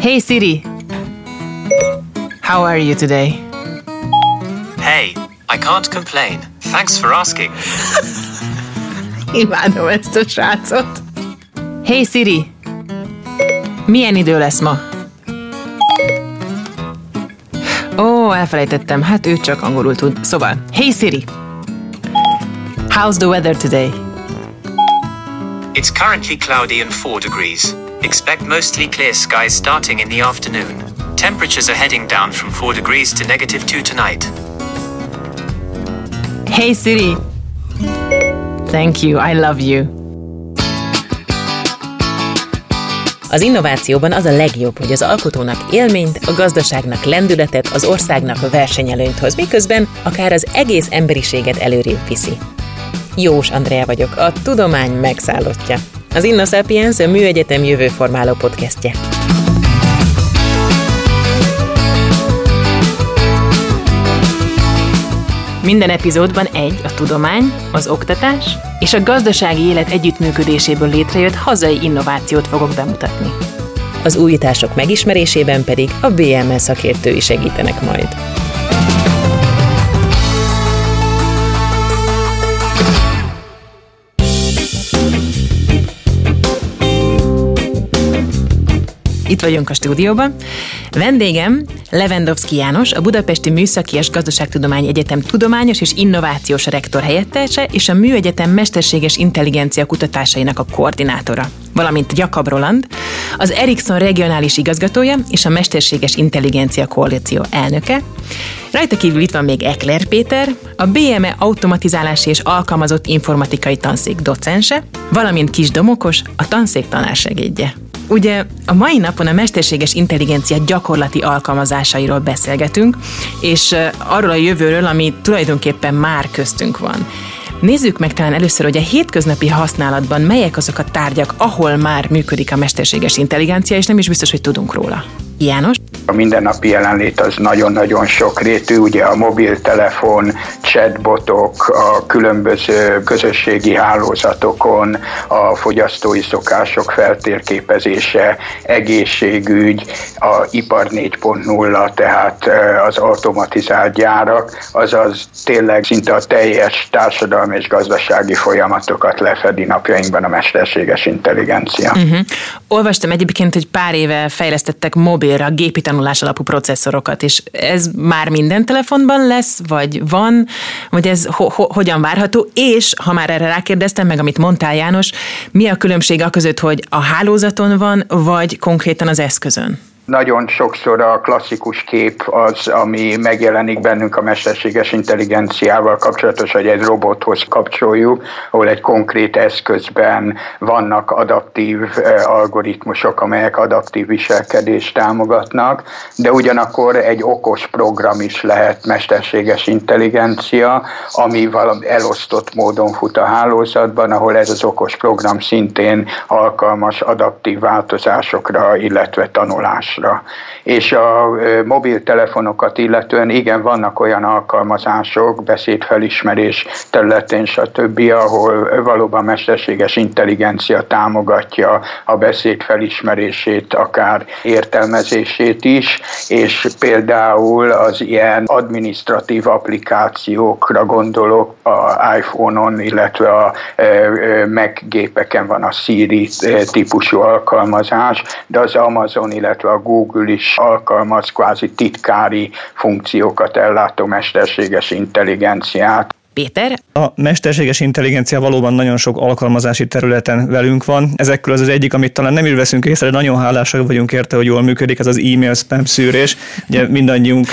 Hey Siri. How are you today? Hey, I can't complain. Thanks for asking. Imádom ezt a srácot. Hey Siri. Milyen idő lesz ma? Ó, elfelejtettem, hát ő csak angolul tud. Szóval, hey Siri. How's the weather today? It's currently cloudy and 4 degrees. Expect mostly clear skies starting in the afternoon. Temperatures are heading down from 4 degrees to negative 2 tonight. Hey Siri. Thank you, I love you. Az innovációban az a legjobb, hogy az alkotónak élményt, a gazdaságnak lendületet, az országnak versenyelőnyt hoz, miközben akár az egész emberiséget előrébb viszi. Jós Andrea vagyok, a tudomány megszállottja. Az InnoSapiens a Műegyetem jövőformáló podcastje. Minden epizódban egy a tudomány, az oktatás és a gazdasági élet együttműködéséből létrejött hazai innovációt fogok bemutatni. Az újítások megismerésében pedig a BMS szakértői segítenek majd. Itt vagyunk a stúdióban. Vendégem Lewandowski János, a Budapesti Műszaki és Gazdaságtudomány Egyetem tudományos és innovációs rektor helyettese és a Műegyetem mesterséges intelligencia kutatásainak a koordinátora valamint Jakab Roland, az Ericsson regionális igazgatója és a Mesterséges Intelligencia Koalíció elnöke. Rajta kívül itt van még Ekler Péter, a BME automatizálási és alkalmazott informatikai tanszék docense, valamint Kis Domokos, a tanszék tanársegédje. Ugye a mai napon a mesterséges intelligencia gyakorlati alkalmazásairól beszélgetünk, és arról a jövőről, ami tulajdonképpen már köztünk van. Nézzük meg talán először, hogy a hétköznapi használatban melyek azok a tárgyak, ahol már működik a mesterséges intelligencia, és nem is biztos, hogy tudunk róla. János? A mindennapi jelenlét az nagyon-nagyon sokrétű, ugye a mobiltelefon, chatbotok, a különböző közösségi hálózatokon, a fogyasztói szokások feltérképezése, egészségügy, a ipar 4.0, tehát az automatizált gyárak, azaz tényleg szinte a teljes társadalmi és gazdasági folyamatokat lefedi napjainkban a mesterséges intelligencia. Uh-huh. Olvastam egyébként, hogy pár éve fejlesztettek mobilra gépi tanulás alapú processzorokat, és ez már minden telefonban lesz, vagy van, vagy ez ho- ho- hogyan várható, és ha már erre rákérdeztem, meg amit mondtál János, mi a különbség a között, hogy a hálózaton van, vagy konkrétan az eszközön? Nagyon sokszor a klasszikus kép az, ami megjelenik bennünk a mesterséges intelligenciával kapcsolatos, hogy egy robothoz kapcsoljuk, ahol egy konkrét eszközben vannak adaptív algoritmusok, amelyek adaptív viselkedést támogatnak, de ugyanakkor egy okos program is lehet mesterséges intelligencia, ami valami elosztott módon fut a hálózatban, ahol ez az okos program szintén alkalmas adaptív változásokra, illetve tanulásra használatosra. És a mobiltelefonokat illetően igen, vannak olyan alkalmazások, beszédfelismerés területén, stb., ahol valóban mesterséges intelligencia támogatja a beszéd felismerését, akár értelmezését is, és például az ilyen administratív applikációkra gondolok, a iPhone-on, illetve a Mac gépeken van a Siri típusú alkalmazás, de az Amazon, illetve a Google is alkalmaz kvázi titkári funkciókat ellátó mesterséges intelligenciát. Péter? A mesterséges intelligencia valóban nagyon sok alkalmazási területen velünk van. Ezekről az az egyik, amit talán nem is veszünk észre, de nagyon hálásak vagyunk érte, hogy jól működik, ez az e-mail spam szűrés. Ugye mindannyiunk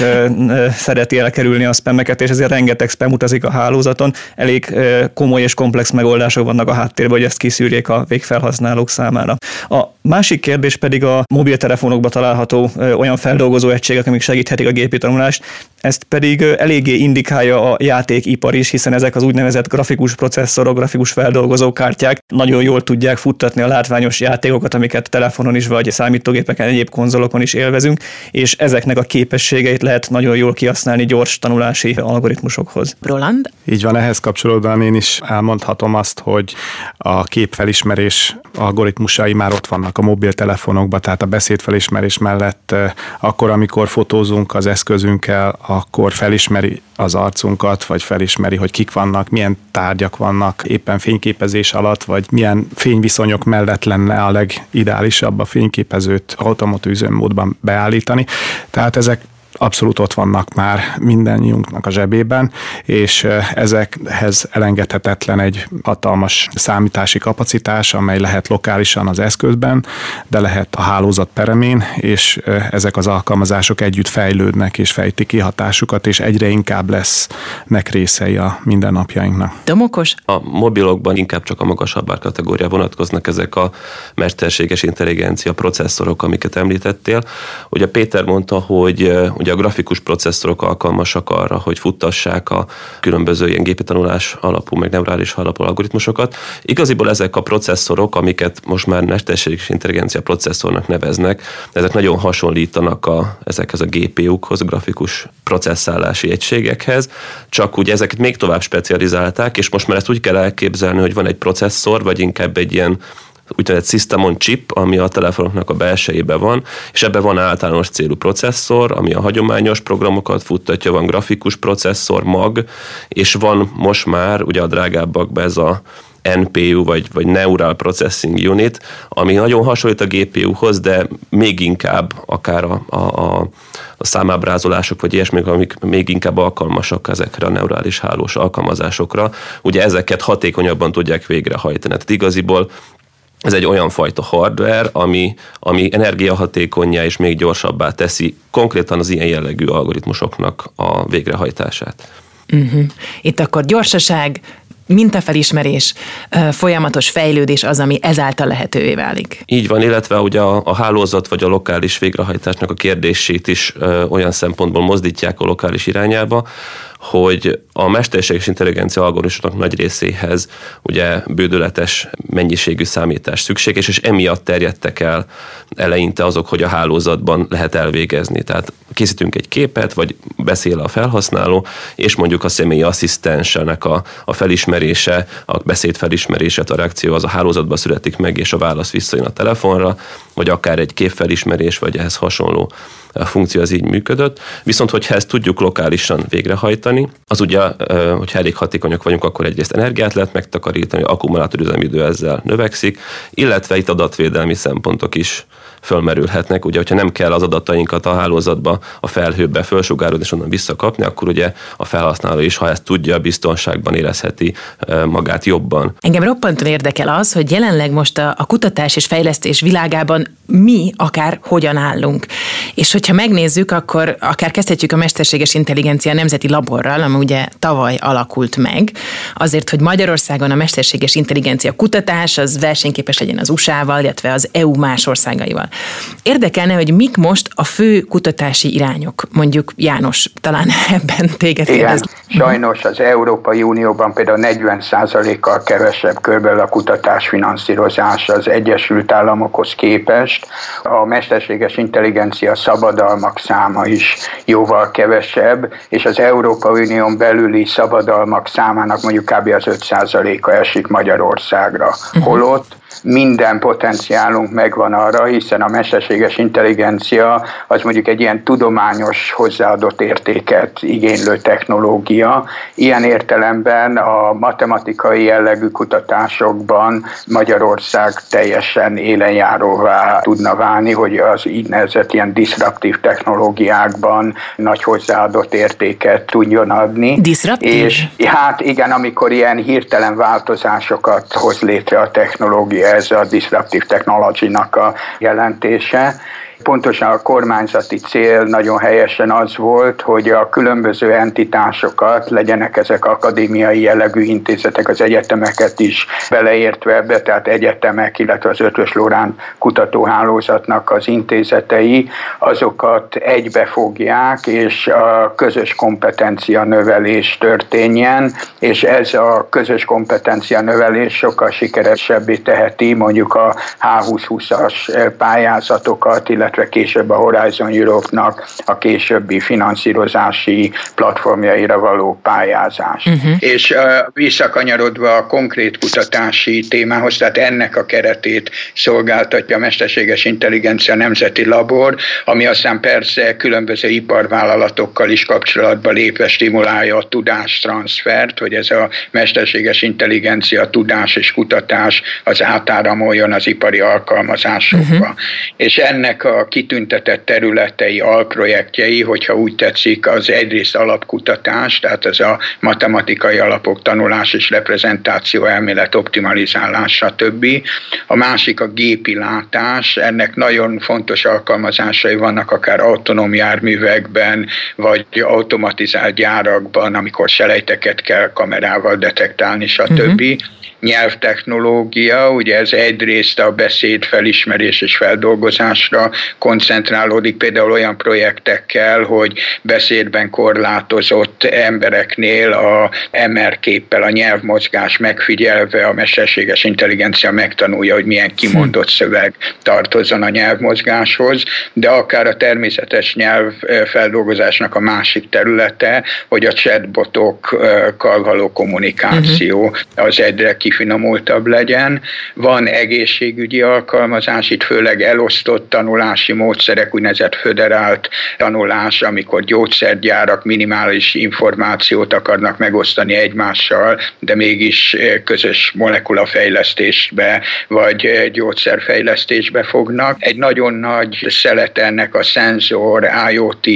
szereti elkerülni a spameket, és ezért rengeteg spam utazik a hálózaton. Elég komoly és komplex megoldások vannak a háttérben, hogy ezt kiszűrjék a végfelhasználók számára. A másik kérdés pedig a mobiltelefonokban található olyan feldolgozó egységek, amik segíthetik a gépi tanulást. Ezt pedig eléggé indikálja a játékipar is, is, hiszen ezek az úgynevezett grafikus processzorok, grafikus feldolgozókártyák nagyon jól tudják futtatni a látványos játékokat, amiket telefonon is vagy számítógépeken, egyéb konzolokon is élvezünk, és ezeknek a képességeit lehet nagyon jól kihasználni gyors tanulási algoritmusokhoz. Roland? Így van, ehhez kapcsolódóan én is elmondhatom azt, hogy a képfelismerés algoritmusai már ott vannak a mobiltelefonokban, tehát a beszédfelismerés mellett eh, akkor, amikor fotózunk az eszközünkkel, akkor felismeri az arcunkat, vagy felismeri, hogy kik vannak, milyen tárgyak vannak éppen fényképezés alatt, vagy milyen fényviszonyok mellett lenne a legideálisabb a fényképezőt automatú üzemmódban beállítani. Tehát ezek abszolút ott vannak már mindannyiunknak a zsebében, és ezekhez elengedhetetlen egy hatalmas számítási kapacitás, amely lehet lokálisan az eszközben, de lehet a hálózat peremén, és ezek az alkalmazások együtt fejlődnek és fejtik ki hatásukat, és egyre inkább lesznek részei a mindennapjainknak. Domokos? A mobilokban inkább csak a magasabb árkategória vonatkoznak ezek a mesterséges intelligencia processzorok, amiket említettél. Ugye Péter mondta, hogy ugye a grafikus processzorok alkalmasak arra, hogy futtassák a különböző ilyen gépi tanulás alapú, meg neurális alapú algoritmusokat. Igaziból ezek a processzorok, amiket most már mesterséges intelligencia processzornak neveznek, ezek nagyon hasonlítanak a, ezekhez a GPU-khoz, grafikus processzálási egységekhez, csak ugye ezeket még tovább specializálták, és most már ezt úgy kell elképzelni, hogy van egy processzor, vagy inkább egy ilyen úgynevezett System on Chip, ami a telefonoknak a belsejében van, és ebben van általános célú processzor, ami a hagyományos programokat futtatja, van grafikus processzor, mag, és van most már ugye a drágábbakban ez a NPU, vagy, vagy Neural Processing Unit, ami nagyon hasonlít a GPU-hoz, de még inkább akár a, a, a, a számábrázolások, vagy ilyesmik, amik még inkább alkalmasak ezekre a neurális hálós alkalmazásokra, ugye ezeket hatékonyabban tudják végrehajtani. Tehát igaziból ez egy olyan fajta hardware, ami, ami energiahatékonyá és még gyorsabbá teszi konkrétan az ilyen jellegű algoritmusoknak a végrehajtását. Uh-huh. Itt akkor gyorsaság, mintafelismerés, folyamatos fejlődés az, ami ezáltal lehetővé válik. Így van, illetve ugye a, a hálózat vagy a lokális végrehajtásnak a kérdését is ö, olyan szempontból mozdítják a lokális irányába, hogy a mesterséges intelligencia algoritmusoknak nagy részéhez ugye bődöletes mennyiségű számítás szükséges, és emiatt terjedtek el eleinte azok, hogy a hálózatban lehet elvégezni. Tehát készítünk egy képet, vagy beszél a felhasználó, és mondjuk a személyi asszisztensenek a, a felismerése, a beszéd felismerése, a reakció az a hálózatban születik meg, és a válasz visszajön a telefonra, vagy akár egy képfelismerés, vagy ehhez hasonló funkció az így működött. Viszont, hogyha ezt tudjuk lokálisan végrehajtani, az ugye, hogyha elég hatékonyak vagyunk, akkor egyrészt energiát lehet megtakarítani, akkumulátorüzemidő ezzel növekszik, illetve itt adatvédelmi szempontok is fölmerülhetnek. Ugye, hogyha nem kell az adatainkat a hálózatba, a felhőbe fölsugározni és onnan visszakapni, akkor ugye a felhasználó is, ha ezt tudja, biztonságban érezheti magát jobban. Engem roppantan érdekel az, hogy jelenleg most a, a kutatás és fejlesztés világában mi akár hogyan állunk. És hogyha megnézzük, akkor akár kezdhetjük a mesterséges intelligencia nemzeti laborral, ami ugye tavaly alakult meg, azért, hogy Magyarországon a mesterséges intelligencia kutatás az versenyképes legyen az USA-val, illetve az EU más országaival. Érdekelne, hogy mik most a fő kutatási irányok, mondjuk János, talán ebben téged Igen, sajnos az Európai Unióban például 40%-kal kevesebb körülbelül a kutatás finanszírozás az Egyesült Államokhoz képest. A mesterséges intelligencia szabadalmak száma is jóval kevesebb, és az Európai Unión belüli szabadalmak számának mondjuk kb. az 5%-a esik Magyarországra. Uh-huh. Holott minden potenciálunk megvan arra, hiszen a mesterséges intelligencia az mondjuk egy ilyen tudományos hozzáadott értéket igénylő technológia. Ilyen értelemben a matematikai jellegű kutatásokban Magyarország teljesen élenjáróvá tudna válni, hogy az így nevezett ilyen diszraptív technológiákban nagy hozzáadott értéket tudjon adni. Diszraptív? És hát igen, amikor ilyen hirtelen változásokat hoz létre a technológia, ez a disruptive technology-nak a jelentése, Pontosan a kormányzati cél nagyon helyesen az volt, hogy a különböző entitásokat, legyenek ezek akadémiai jellegű intézetek, az egyetemeket is beleértve ebbe, tehát egyetemek, illetve az Ötös Lórán kutatóhálózatnak az intézetei, azokat egybefogják, és a közös kompetencia növelés történjen, és ez a közös kompetencia növelés sokkal sikeresebbé teheti mondjuk a H2020-as pályázatokat, illetve később a Horizon Europe-nak a későbbi finanszírozási platformjaira való pályázás. Uh-huh. És uh, visszakanyarodva a konkrét kutatási témához, tehát ennek a keretét szolgáltatja a Mesterséges Intelligencia Nemzeti Labor, ami aztán persze különböző iparvállalatokkal is kapcsolatba lépve stimulálja a tudástranszfert, hogy ez a mesterséges intelligencia tudás és kutatás az átáramoljon az ipari alkalmazásokba. Uh-huh. És ennek a kitüntetett területei, alprojektjei, hogyha úgy tetszik, az egyrészt alapkutatás, tehát ez a matematikai alapok tanulás és reprezentáció elmélet optimalizálása, stb. A másik a gépi látás, ennek nagyon fontos alkalmazásai vannak akár autonóm járművekben, vagy automatizált gyárakban, amikor selejteket kell kamerával detektálni, stb. Uh-huh nyelvtechnológia, ugye ez egyrészt a beszéd felismerés és feldolgozásra koncentrálódik, például olyan projektekkel, hogy beszédben korlátozott embereknél a MR képpel a nyelvmozgás megfigyelve a mesterséges intelligencia megtanulja, hogy milyen kimondott szöveg tartozzon a nyelvmozgáshoz, de akár a természetes nyelvfeldolgozásnak a másik területe, hogy a chatbotokkal való kommunikáció uh-huh. az egyre ki kifinomultabb legyen. Van egészségügyi alkalmazás, itt főleg elosztott tanulási módszerek, úgynevezett föderált tanulás, amikor gyógyszergyárak minimális információt akarnak megosztani egymással, de mégis közös molekulafejlesztésbe vagy gyógyszerfejlesztésbe fognak. Egy nagyon nagy szelet ennek a szenzor, IoT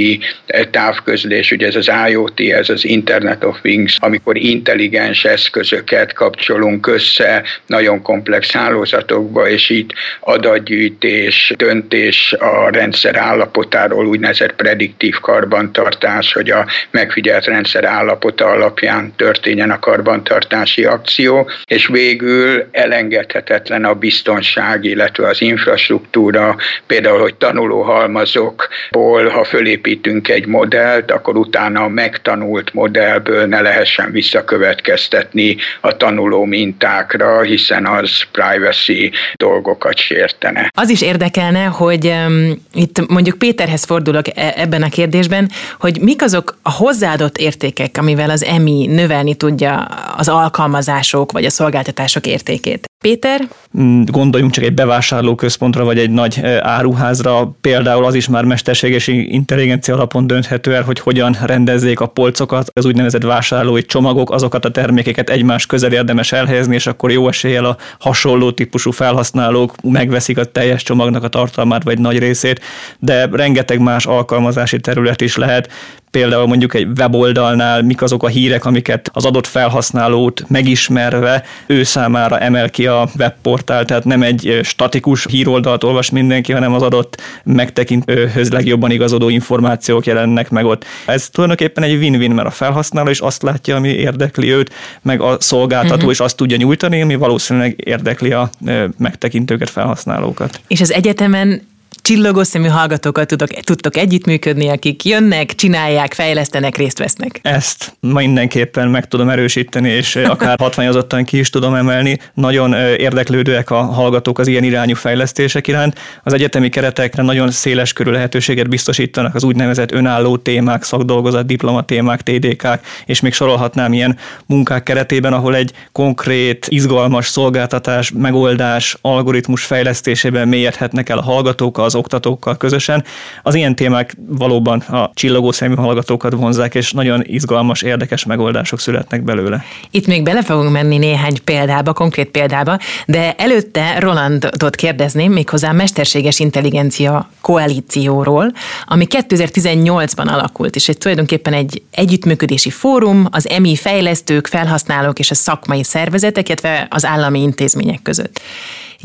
távközlés, ugye ez az IoT, ez az Internet of Things, amikor intelligens eszközöket kapcsolunk össze nagyon komplex hálózatokba, és itt adatgyűjtés, döntés a rendszer állapotáról, úgynevezett prediktív karbantartás, hogy a megfigyelt rendszer állapota alapján történjen a karbantartási akció, és végül elengedhetetlen a biztonság, illetve az infrastruktúra, például, hogy tanulóhalmazokból, ha fölépítünk egy modellt, akkor utána a megtanult modellből ne lehessen visszakövetkeztetni a tanuló mint mintákra, hiszen az privacy dolgokat sértene. Az is érdekelne, hogy um, itt mondjuk Péterhez fordulok e- ebben a kérdésben, hogy mik azok a hozzáadott értékek, amivel az EMI növelni tudja az alkalmazások vagy a szolgáltatások értékét. Péter? Mm, gondoljunk csak egy bevásárlóközpontra, vagy egy nagy áruházra. Például az is már mesterséges intelligencia alapon dönthető el, hogy hogyan rendezzék a polcokat, az úgynevezett vásárlói csomagok, azokat a termékeket egymás közel érdemes elhelyezni, és akkor jó eséllyel a hasonló típusú felhasználók megveszik a teljes csomagnak a tartalmát, vagy nagy részét, de rengeteg más alkalmazási terület is lehet például mondjuk egy weboldalnál mik azok a hírek, amiket az adott felhasználót megismerve ő számára emel ki a webportál, tehát nem egy statikus híroldalt olvas mindenki, hanem az adott megtekintőhöz legjobban igazodó információk jelennek meg ott. Ez tulajdonképpen egy win-win, mert a felhasználó is azt látja, ami érdekli őt, meg a szolgáltató uh-huh. is azt tudja nyújtani, ami valószínűleg érdekli a megtekintőket, felhasználókat. És az egyetemen csillogó szemű hallgatókkal tudok, tudtok együttműködni, akik jönnek, csinálják, fejlesztenek, részt vesznek. Ezt mindenképpen meg tudom erősíteni, és akár hatványozottan ki is tudom emelni. Nagyon érdeklődőek a hallgatók az ilyen irányú fejlesztések iránt. Az egyetemi keretekre nagyon széles körű lehetőséget biztosítanak az úgynevezett önálló témák, szakdolgozat, diplomatémák, TDK-k, és még sorolhatnám ilyen munkák keretében, ahol egy konkrét, izgalmas szolgáltatás, megoldás, algoritmus fejlesztésében mélyedhetnek el a hallgatók, az az oktatókkal közösen. Az ilyen témák valóban a csillogó szemű hallgatókat vonzák, és nagyon izgalmas, érdekes megoldások születnek belőle. Itt még bele fogunk menni néhány példába, konkrét példába, de előtte Rolandot kérdezném, méghozzá mesterséges intelligencia koalícióról, ami 2018-ban alakult, és egy tulajdonképpen egy együttműködési fórum az EMI fejlesztők, felhasználók és a szakmai szervezetek, illetve az állami intézmények között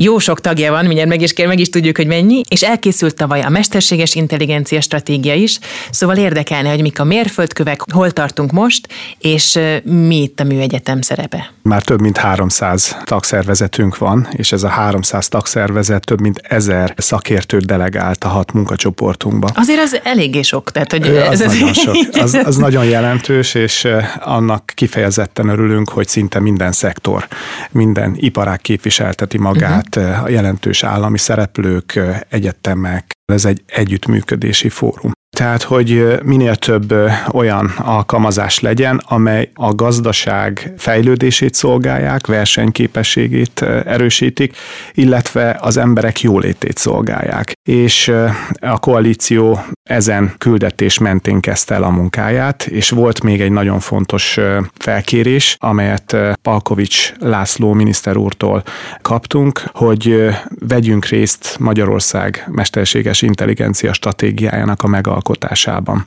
jó sok tagja van, mindjárt meg is kér, meg is tudjuk, hogy mennyi, és elkészült tavaly a mesterséges intelligencia stratégia is, szóval érdekelne, hogy mik a mérföldkövek, hol tartunk most, és mi itt a műegyetem szerepe. Már több mint 300 tagszervezetünk van, és ez a 300 tagszervezet több mint ezer szakértőt delegált a hat munkacsoportunkba. Azért az eléggé sok. Tehát, hogy ez az, nagyon sok. Az, az nagyon jelentős, és annak kifejezetten örülünk, hogy szinte minden szektor, minden iparág képviselteti magát, uh-huh. a jelentős állami szereplők, egyetemek, ez egy együttműködési fórum. Tehát, hogy minél több olyan alkalmazás legyen, amely a gazdaság fejlődését szolgálják, versenyképességét erősítik, illetve az emberek jólétét szolgálják. És a koalíció ezen küldetés mentén kezdte el a munkáját, és volt még egy nagyon fontos felkérés, amelyet Palkovics László miniszter úrtól kaptunk, hogy vegyünk részt Magyarország mesterséges intelligencia stratégiájának a megalkotásában.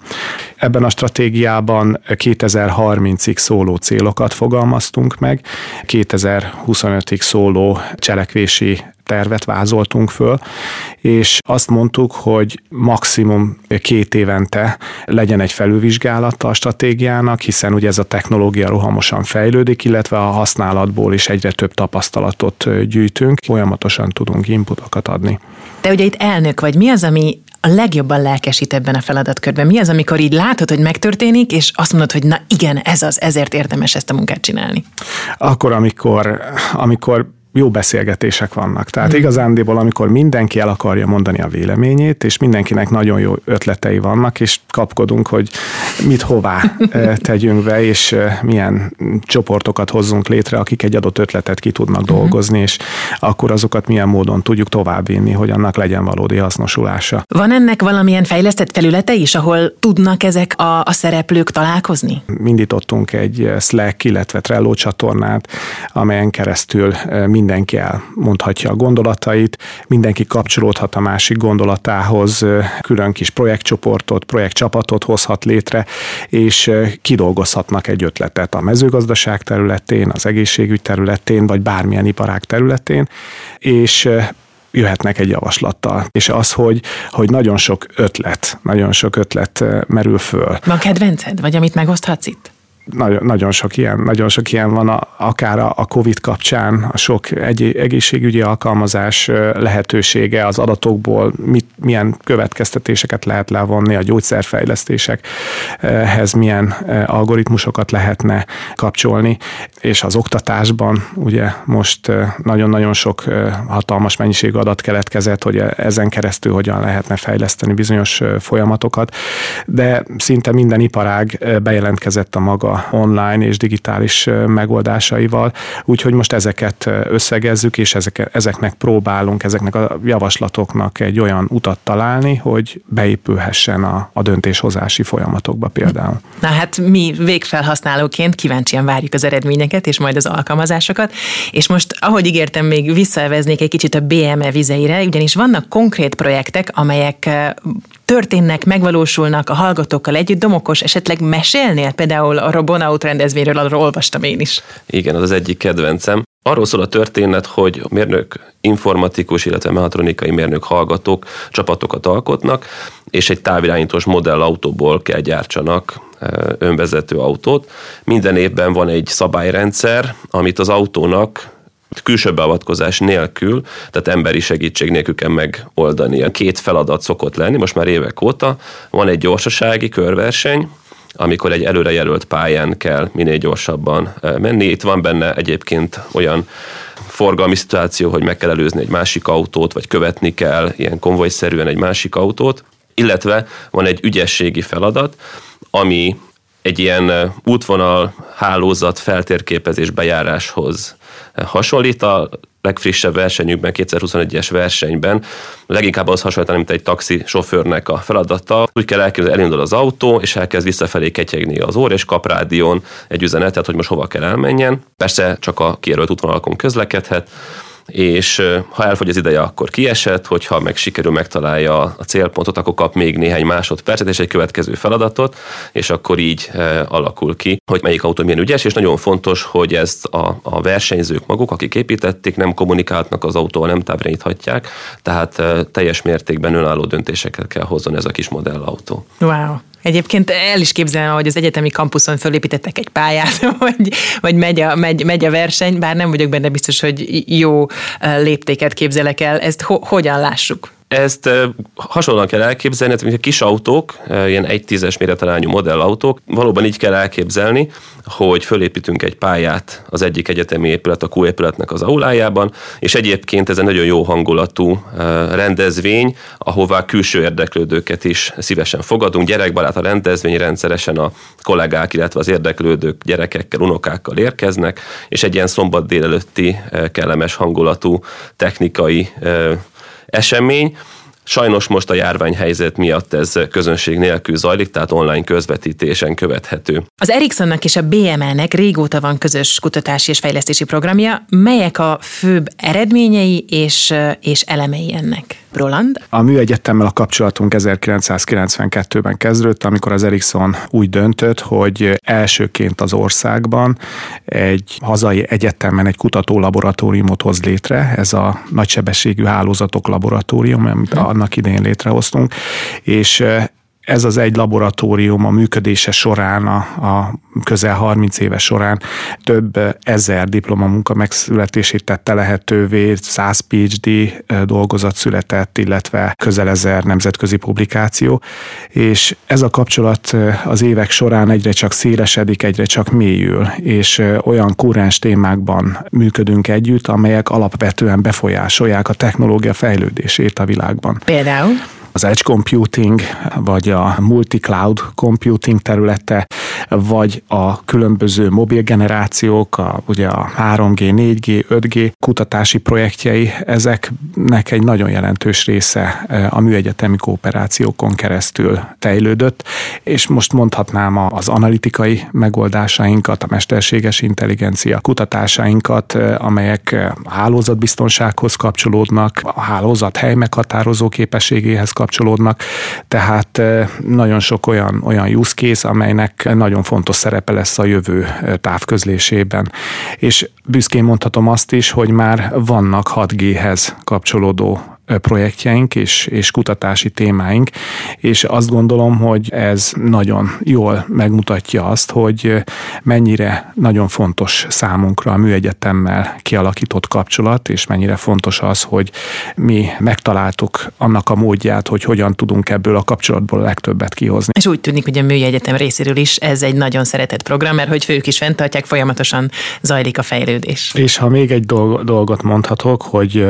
Ebben a stratégiában 2030-ig szóló célokat fogalmaztunk meg, 2025-ig szóló cselekvési tervet vázoltunk föl, és azt mondtuk, hogy maximum két évente legyen egy felülvizsgálata a stratégiának, hiszen ugye ez a technológia rohamosan fejlődik, illetve a használatból is egyre több tapasztalatot gyűjtünk, folyamatosan tudunk inputokat adni. Te ugye itt elnök vagy, mi az, ami a legjobban lelkesít ebben a feladatkörben? Mi az, amikor így látod, hogy megtörténik, és azt mondod, hogy na igen, ez az, ezért érdemes ezt a munkát csinálni? Akkor, amikor, amikor jó beszélgetések vannak. Tehát mm. igazándiból, amikor mindenki el akarja mondani a véleményét, és mindenkinek nagyon jó ötletei vannak, és kapkodunk, hogy mit hová tegyünk be, és milyen csoportokat hozzunk létre, akik egy adott ötletet ki tudnak mm. dolgozni, és akkor azokat milyen módon tudjuk továbbvinni, hogy annak legyen valódi hasznosulása. Van ennek valamilyen fejlesztett felülete is, ahol tudnak ezek a, a szereplők találkozni? Mindítottunk egy Slack, illetve Trello csatornát, amelyen keresztül mi mindenki elmondhatja a gondolatait, mindenki kapcsolódhat a másik gondolatához, külön kis projektcsoportot, projektcsapatot hozhat létre, és kidolgozhatnak egy ötletet a mezőgazdaság területén, az egészségügy területén, vagy bármilyen iparág területén, és jöhetnek egy javaslattal. És az, hogy, hogy nagyon sok ötlet, nagyon sok ötlet merül föl. Van kedvenced, vagy amit megoszthatsz itt? Nagyon, nagyon, sok ilyen, nagyon sok ilyen van, a, akár a, a COVID kapcsán, a sok egy, egészségügyi alkalmazás lehetősége az adatokból, mit, milyen következtetéseket lehet levonni a gyógyszerfejlesztésekhez, milyen algoritmusokat lehetne kapcsolni, és az oktatásban ugye most nagyon-nagyon sok hatalmas mennyiségű adat keletkezett, hogy ezen keresztül hogyan lehetne fejleszteni bizonyos folyamatokat, de szinte minden iparág bejelentkezett a maga online és digitális megoldásaival, úgyhogy most ezeket összegezzük, és ezek, ezeknek próbálunk, ezeknek a javaslatoknak egy olyan utat találni, hogy beépülhessen a, a döntéshozási folyamatokba például. Na hát mi végfelhasználóként kíváncsian várjuk az eredményeket, és majd az alkalmazásokat, és most, ahogy ígértem, még visszaveznék egy kicsit a BME vizeire, ugyanis vannak konkrét projektek, amelyek történnek, megvalósulnak a hallgatókkal együtt. Domokos, esetleg mesélnél például a Robonaut rendezvényről, arról olvastam én is. Igen, az az egyik kedvencem. Arról szól a történet, hogy mérnök, informatikus, illetve mehatronikai mérnök hallgatók csapatokat alkotnak, és egy távirányítós modellautóból kell gyártsanak önvezető autót. Minden évben van egy szabályrendszer, amit az autónak külső beavatkozás nélkül, tehát emberi segítség nélkül kell megoldani. Két feladat szokott lenni, most már évek óta. Van egy gyorsasági körverseny, amikor egy előrejelölt pályán kell minél gyorsabban menni. Itt van benne egyébként olyan forgalmi szituáció, hogy meg kell előzni egy másik autót, vagy követni kell ilyen konvojszerűen egy másik autót, illetve van egy ügyességi feladat, ami egy ilyen útvonal hálózat feltérképezés bejáráshoz hasonlít. A legfrissebb versenyükben, 2021-es versenyben leginkább az hasonlítani, mint egy taxi sofőrnek a feladata. Úgy kell elképzelni, elindul az autó, és elkezd visszafelé ketyegni az óra, és kap rádión egy üzenetet, hogy most hova kell elmenjen. Persze csak a kijelölt útvonalakon közlekedhet, és ha elfogy az ideje, akkor kiesett, hogyha meg sikerül megtalálja a célpontot, akkor kap még néhány másodpercet és egy következő feladatot, és akkor így alakul ki, hogy melyik autó milyen ügyes, és nagyon fontos, hogy ezt a, a versenyzők maguk, akik építették, nem kommunikálnak az autóval, nem távirányíthatják, tehát teljes mértékben önálló döntéseket kell hozzon ez a kis modellautó. Wow. Egyébként el is képzelem, hogy az egyetemi kampuszon fölépítettek egy pályát, vagy, vagy megy, a, megy, megy a verseny, bár nem vagyok benne biztos, hogy jó léptéket képzelek el. Ezt ho- hogyan lássuk? Ezt hasonlóan kell elképzelni, mint a kis autók, ilyen egy tízes méretarányú modellautók, valóban így kell elképzelni, hogy fölépítünk egy pályát az egyik egyetemi épület, a Q épületnek az aulájában, és egyébként ez egy nagyon jó hangulatú rendezvény, ahová külső érdeklődőket is szívesen fogadunk. Gyerekbarát a rendezvény, rendszeresen a kollégák, illetve az érdeklődők gyerekekkel, unokákkal érkeznek, és egy ilyen szombat délelőtti kellemes hangulatú technikai esemény. Sajnos most a járványhelyzet miatt ez közönség nélkül zajlik, tehát online közvetítésen követhető. Az Ericssonnak és a BML-nek régóta van közös kutatási és fejlesztési programja. Melyek a főbb eredményei és, és elemei ennek? Roland? A műegyetemmel a kapcsolatunk 1992-ben kezdődött, amikor az Ericsson úgy döntött, hogy elsőként az országban egy hazai egyetemen egy kutatólaboratóriumot hoz létre, ez a nagysebességű hálózatok laboratórium, amit annak idején létrehoztunk, és ez az egy laboratórium a működése során, a, a közel 30 éve során több ezer diplomamunka megszületését tette lehetővé, 100 PhD dolgozat született, illetve közel ezer nemzetközi publikáció, és ez a kapcsolat az évek során egyre csak szélesedik, egyre csak mélyül, és olyan kúrens témákban működünk együtt, amelyek alapvetően befolyásolják a technológia fejlődését a világban. Például? Az edge computing, vagy a multi-cloud computing területe, vagy a különböző mobil generációk, a, ugye a 3G, 4G, 5G kutatási projektjei, ezeknek egy nagyon jelentős része e, a műegyetemi kooperációkon keresztül fejlődött, és most mondhatnám az analitikai megoldásainkat, a mesterséges intelligencia kutatásainkat, e, amelyek a hálózatbiztonsághoz kapcsolódnak, a hálózat hely meghatározó képességéhez kapcsolódnak, tehát nagyon sok olyan, olyan use case, amelynek nagyon fontos szerepe lesz a jövő távközlésében. És büszkén mondhatom azt is, hogy már vannak 6G-hez kapcsolódó projektjeink és, és kutatási témáink, és azt gondolom, hogy ez nagyon jól megmutatja azt, hogy mennyire nagyon fontos számunkra a műegyetemmel kialakított kapcsolat, és mennyire fontos az, hogy mi megtaláltuk annak a módját, hogy hogyan tudunk ebből a kapcsolatból a legtöbbet kihozni. És úgy tűnik, hogy a műegyetem részéről is ez egy nagyon szeretett program, mert hogy fők is fenntartják, folyamatosan zajlik a fejlődés. És ha még egy dolgot mondhatok, hogy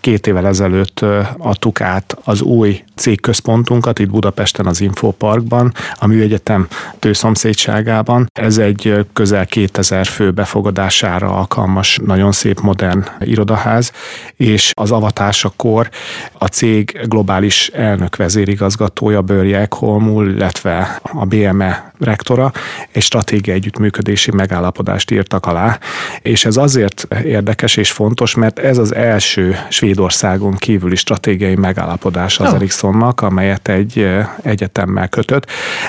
két évvel ezelőtt ezelőtt adtuk át az új cégközpontunkat itt Budapesten az Infoparkban, a Műegyetem szomszédságában. Ez egy közel 2000 fő befogadására alkalmas, nagyon szép modern irodaház, és az avatásakor a cég globális elnök vezérigazgatója Börje Ekholmul, illetve a BME rektora egy stratégiai együttműködési megállapodást írtak alá, és ez azért érdekes és fontos, mert ez az első Svédországon kívüli stratégiai megállapodás az oh. Ericssonnak, amelyet egy egyetemmel kötött.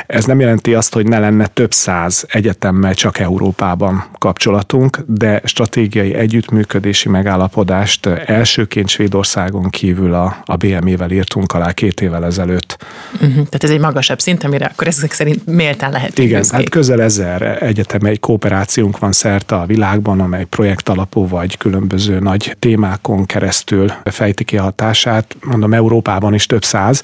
Ez nem jelenti azt, hogy ne lenne több száz egyetemmel csak Európában kapcsolatunk, de stratégiai együttműködési megállapodást elsőként Svédországon kívül a, a BME-vel írtunk alá két évvel ezelőtt. Uh-huh. Tehát ez egy magasabb szint, amire akkor ezek szerint méltán lehet. Igen, büszkék. hát közel ezer egyetem egy kooperációnk van szerte a világban, amely projekt alapú vagy különböző nagy témákon keresztül fejti ki a hatását. Mondom, Európában is több száz,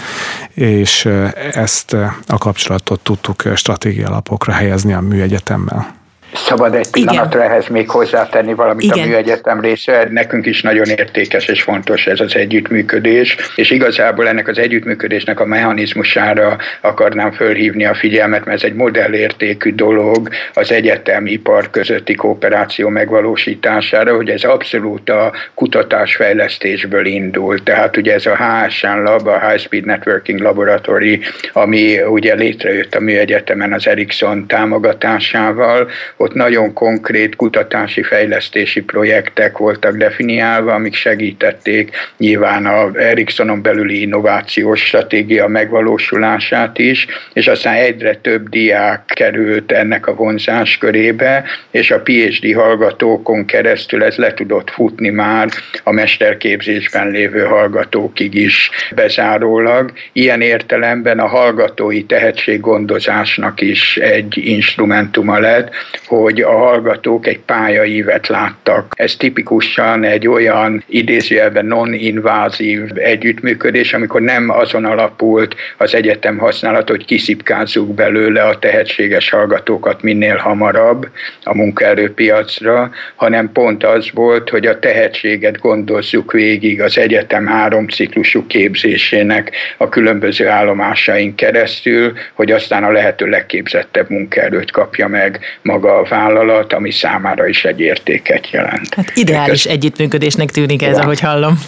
és ezt a kapcsolatot tudtuk stratégia alapokra helyezni a műegyetemmel. Szabad egy pillanatra Igen. ehhez még hozzátenni valamit Igen. a műegyetem része. Nekünk is nagyon értékes és fontos ez az együttműködés, és igazából ennek az együttműködésnek a mechanizmusára akarnám fölhívni a figyelmet, mert ez egy modellértékű dolog az egyetemipar közötti kooperáció megvalósítására, hogy ez abszolút a kutatásfejlesztésből indul. Tehát ugye ez a HSN Lab, a High Speed Networking Laboratory, ami ugye létrejött a műegyetemen az Ericsson támogatásával, ott nagyon konkrét kutatási fejlesztési projektek voltak definiálva, amik segítették nyilván a Ericssonon belüli innovációs stratégia megvalósulását is, és aztán egyre több diák került ennek a vonzás körébe, és a PhD hallgatókon keresztül ez le tudott futni már a mesterképzésben lévő hallgatókig is bezárólag. Ilyen értelemben a hallgatói tehetséggondozásnak is egy instrumentuma lett, hogy a hallgatók egy pályaívet láttak. Ez tipikusan egy olyan idézőjelben non-invázív együttműködés, amikor nem azon alapult az egyetem használat, hogy kiszipkázzuk belőle a tehetséges hallgatókat minél hamarabb a munkaerőpiacra, hanem pont az volt, hogy a tehetséget gondozzuk végig az egyetem három ciklusú képzésének a különböző állomásain keresztül, hogy aztán a lehető legképzettebb munkaerőt kapja meg maga a vállalat, ami számára is egy értéket jelent. Hát ideális Köszön. együttműködésnek tűnik ez, ja. ahogy hallom.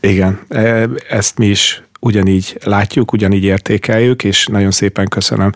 Igen, e, ezt mi is ugyanígy látjuk, ugyanígy értékeljük, és nagyon szépen köszönöm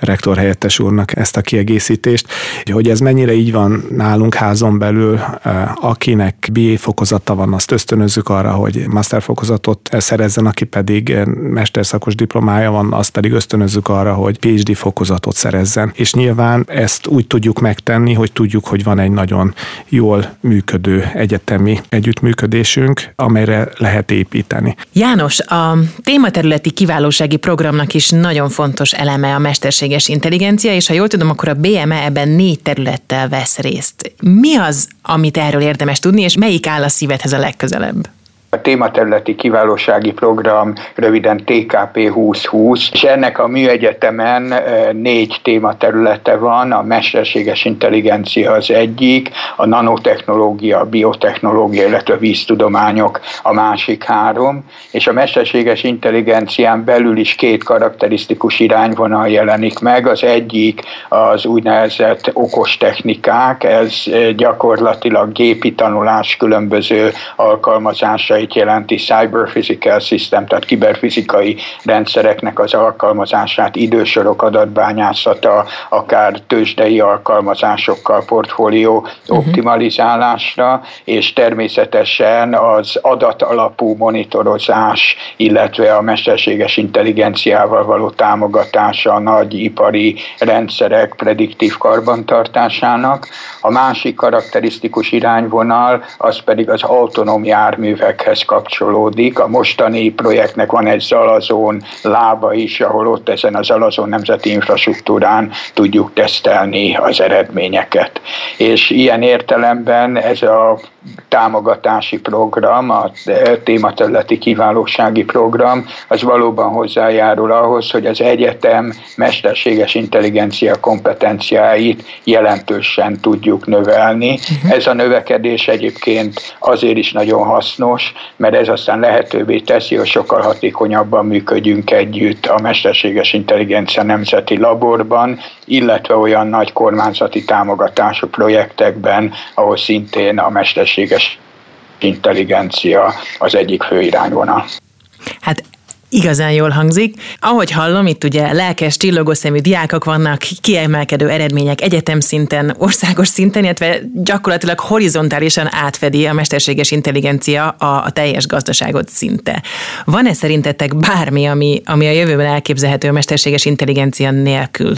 rektor helyettes úrnak ezt a kiegészítést. Hogy ez mennyire így van nálunk házon belül, eh, akinek BA fokozata van, azt ösztönözzük arra, hogy master fokozatot szerezzen, aki pedig mesterszakos diplomája van, azt pedig ösztönözzük arra, hogy PhD fokozatot szerezzen. És nyilván ezt úgy tudjuk megtenni, hogy tudjuk, hogy van egy nagyon jól működő egyetemi együttműködésünk, amelyre lehet építeni. János, a tématerületi kiválósági programnak is nagyon fontos eleme a mesterség mesterséges intelligencia, és ha jól tudom, akkor a BME ebben négy területtel vesz részt. Mi az, amit erről érdemes tudni, és melyik áll a szívedhez a legközelebb? A tématerületi kiválósági program, röviden TKP 2020, és ennek a műegyetemen négy tématerülete van, a mesterséges intelligencia az egyik, a nanotechnológia, a biotechnológia, illetve a víztudományok a másik három, és a mesterséges intelligencián belül is két karakterisztikus irányvonal jelenik meg, az egyik az úgynevezett okos technikák, ez gyakorlatilag gépi tanulás különböző alkalmazása rendszereit jelenti Cyber Physical System, tehát kiberfizikai rendszereknek az alkalmazását, idősorok adatbányászata, akár tőzsdei alkalmazásokkal, portfólió uh-huh. optimalizálásra, és természetesen az adatalapú monitorozás, illetve a mesterséges intelligenciával való támogatása a nagy ipari rendszerek prediktív karbantartásának. A másik karakterisztikus irányvonal az pedig az autonóm járművek projekthez kapcsolódik. A mostani projektnek van egy zalazón lába is, ahol ott ezen a zalazón nemzeti infrastruktúrán tudjuk tesztelni az eredményeket. És ilyen értelemben ez a támogatási program, a tématerületi kiválósági program, az valóban hozzájárul ahhoz, hogy az egyetem mesterséges intelligencia kompetenciáit jelentősen tudjuk növelni. Uh-huh. Ez a növekedés egyébként azért is nagyon hasznos, mert ez aztán lehetővé teszi, hogy sokkal hatékonyabban működjünk együtt a mesterséges intelligencia nemzeti laborban, illetve olyan nagy kormányzati támogatású projektekben, ahol szintén a mesterséges intelligencia az egyik fő irányvonal. Hát igazán jól hangzik. Ahogy hallom, itt ugye lelkes, csillogószemű diákok vannak, kiemelkedő eredmények egyetem szinten, országos szinten, illetve gyakorlatilag horizontálisan átfedi a mesterséges intelligencia a, a teljes gazdaságot szinte. Van-e szerintetek bármi, ami, ami a jövőben elképzelhető a mesterséges intelligencia nélkül?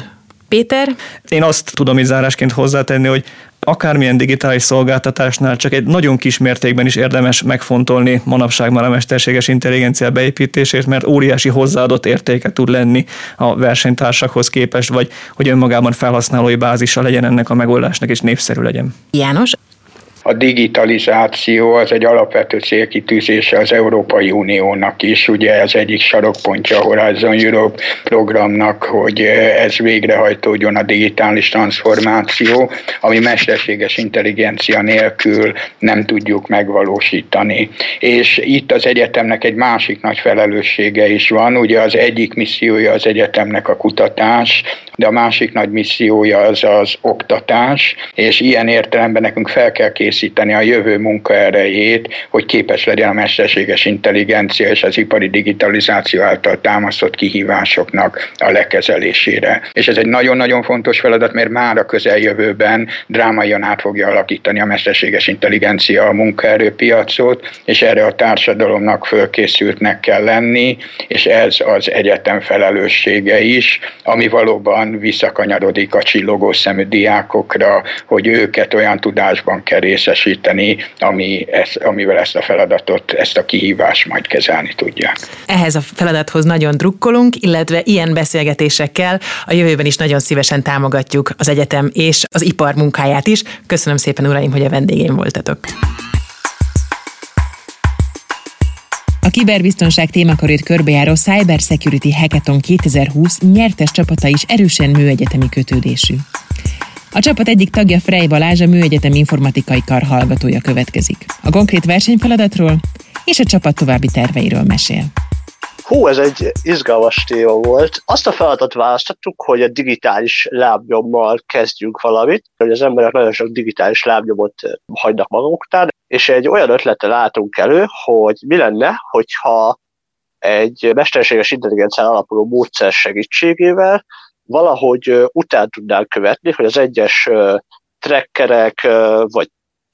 Péter? Én azt tudom így zárásként hozzátenni, hogy akármilyen digitális szolgáltatásnál csak egy nagyon kis mértékben is érdemes megfontolni manapság már a mesterséges intelligencia beépítését, mert óriási hozzáadott értéke tud lenni a versenytársakhoz képest, vagy hogy önmagában felhasználói bázisa legyen ennek a megoldásnak, és népszerű legyen. János, a digitalizáció az egy alapvető célkitűzése az Európai Uniónak is, ugye ez egyik sarokpontja a Horizon Europe programnak, hogy ez végrehajtódjon a digitális transformáció, ami mesterséges intelligencia nélkül nem tudjuk megvalósítani. És itt az egyetemnek egy másik nagy felelőssége is van, ugye az egyik missziója az egyetemnek a kutatás, de a másik nagy missziója az az oktatás, és ilyen értelemben nekünk fel kell felkészíteni a jövő munkaerejét, hogy képes legyen a mesterséges intelligencia és az ipari digitalizáció által támasztott kihívásoknak a lekezelésére. És ez egy nagyon-nagyon fontos feladat, mert már a közeljövőben drámaian át fogja alakítani a mesterséges intelligencia a munkaerőpiacot, és erre a társadalomnak fölkészültnek kell lenni, és ez az egyetem felelőssége is, ami valóban visszakanyarodik a csillogó szemű diákokra, hogy őket olyan tudásban kell részesíteni, ami ezt, amivel ezt a feladatot, ezt a kihívást majd kezelni tudják. Ehhez a feladathoz nagyon drukkolunk, illetve ilyen beszélgetésekkel a jövőben is nagyon szívesen támogatjuk az egyetem és az ipar munkáját is. Köszönöm szépen, uraim, hogy a vendégém voltatok. A kiberbiztonság témakörét körbejáró Cyber Security Hackathon 2020 nyertes csapata is erősen műegyetemi kötődésű. A csapat egyik tagja Frey Balázs, a Műegyetem informatikai kar hallgatója következik. A konkrét versenyfeladatról és a csapat további terveiről mesél. Hú, ez egy izgalmas téma volt. Azt a feladatot választottuk, hogy a digitális lábnyommal kezdjünk valamit, hogy az emberek nagyon sok digitális lábnyomot hagynak maguk után, és egy olyan ötlettel látunk elő, hogy mi lenne, hogyha egy mesterséges intelligencián alapuló módszer segítségével valahogy után tudnánk követni, hogy az egyes trackerek, vagy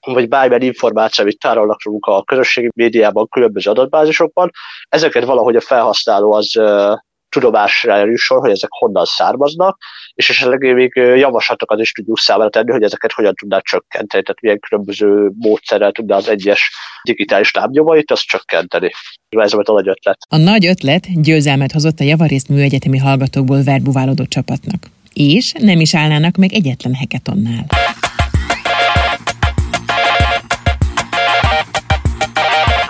vagy bármilyen információ, amit tárolnak rólunk a közösségi médiában, különböző adatbázisokban, ezeket valahogy a felhasználó az tudomásra jusson, hogy ezek honnan származnak, és esetleg még javaslatokat is tudjuk számára tenni, hogy ezeket hogyan tudnák csökkenteni, tehát milyen különböző módszerrel tudná az egyes digitális lábnyomait, azt csökkenteni. Ez volt a nagy ötlet. A nagy ötlet győzelmet hozott a javarészt műegyetemi hallgatókból verbuválódott csapatnak. És nem is állnának meg egyetlen heketonnál.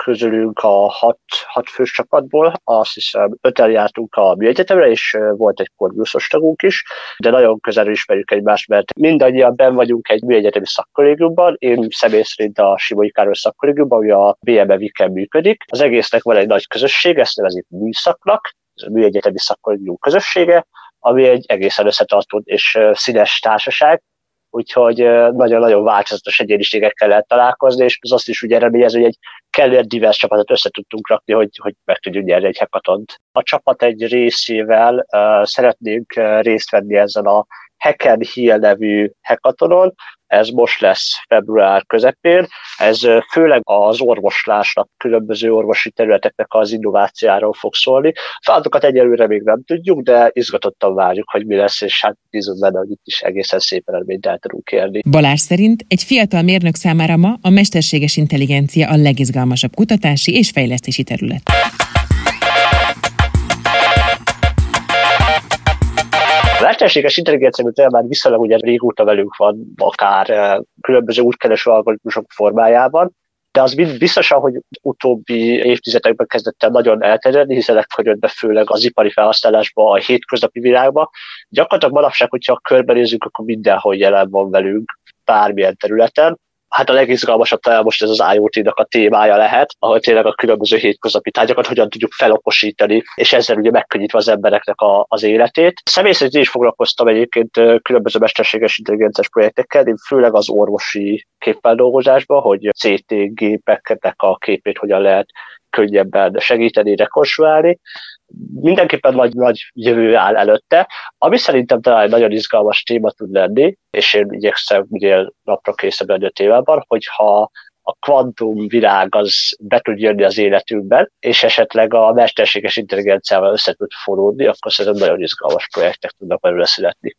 Közülünk a hat, hat fős csapatból, azt hiszem öten jártunk a mi egyetemre, és volt egy korviuszos tagunk is, de nagyon közel ismerjük egymást, mert mindannyian ben vagyunk egy mi egyetemi szakkollégiumban, én személy szerint a Simai Károly szakkollégiumban, ami a BME Viken működik. Az egésznek van egy nagy közösség, ezt nevezik műszaknak, ez a műegyetemi szakkollégium közössége, ami egy egészen összetartott és színes társaság, úgyhogy nagyon-nagyon változatos egyéniségekkel lehet találkozni, és az azt is úgy eredményez, hogy egy kellően divers csapatot össze tudtunk rakni, hogy, hogy meg tudjuk nyerni egy hekatont. A csapat egy részével uh, szeretnénk uh, részt venni ezen a Hacken Hill nevű hekatonon, ez most lesz február közepén. Ez főleg az orvoslásnak, különböző orvosi területeknek az innovációjáról fog szólni. Feladatokat egyelőre még nem tudjuk, de izgatottan várjuk, hogy mi lesz, és hát bízunk benne, hogy itt is egészen szépen eredményt el tudunk érni. Balázs szerint egy fiatal mérnök számára ma a mesterséges intelligencia a legizgalmasabb kutatási és fejlesztési terület. A mesterséges intelligencia, mint már viszonylag ugye régóta velünk van, akár eh, különböző útkereső algoritmusok formájában, de az biztosan, hogy utóbbi évtizedekben kezdett el nagyon elterjedni, hiszen legfőbb be főleg az ipari felhasználásba, a hétköznapi világba. Gyakorlatilag manapság, hogyha körbenézzük, akkor mindenhol jelen van velünk bármilyen területen hát a legizgalmasabb talán most ez az IoT-nak a témája lehet, ahol tényleg a különböző hétköznapi tárgyakat hogyan tudjuk felokosítani, és ezzel ugye megkönnyítve az embereknek a, az életét. Személy szerint is foglalkoztam egyébként különböző mesterséges intelligenciás projektekkel, én főleg az orvosi képfeldolgozásban, hogy CT gépeknek a képét hogyan lehet könnyebben segíteni, rekonstruálni mindenképpen nagy, nagy jövő áll előtte, ami szerintem talán egy nagyon izgalmas téma tud lenni, és én igyekszem minél napra készebb a témában, hogyha a kvantum világ az be tud jönni az életünkben, és esetleg a mesterséges intelligenciával össze tud forródni, akkor szerintem nagyon izgalmas projektek tudnak belőle születni.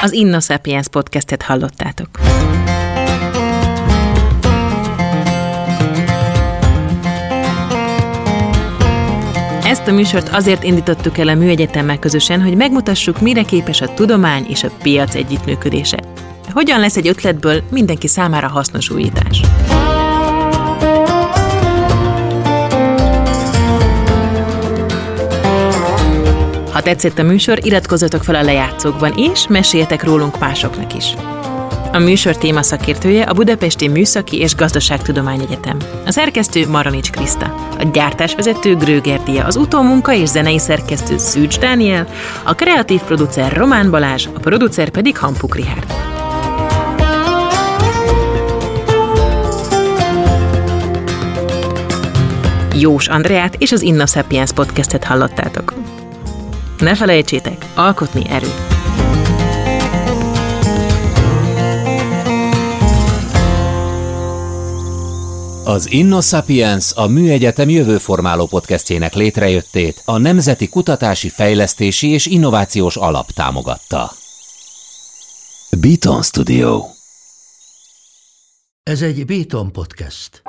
Az Sapiens podcastet hallottátok. Ezt a műsort azért indítottuk el a Műegyetemmel közösen, hogy megmutassuk, mire képes a tudomány és a piac együttműködése. Hogyan lesz egy ötletből mindenki számára hasznos újítás. Ha tetszett a műsor, iratkozzatok fel a lejátszókban, és meséljetek rólunk másoknak is. A műsor témaszakértője a Budapesti Műszaki és Gazdaságtudományegyetem. A szerkesztő Maronics Kriszta, a gyártásvezető Grőger Dia, az utómunka és zenei szerkesztő Szűcs Dániel, a kreatív producer Román Balázs, a producer pedig Hampuk Rihárd. Jós Andreát és az Inna Sapiens podcastet hallottátok. Ne felejtsétek, alkotni erő. Az InnoSapiens a Műegyetem jövőformáló podcastjének létrejöttét a Nemzeti Kutatási Fejlesztési és Innovációs Alap támogatta. Beaton Studio Ez egy Beaton podcast.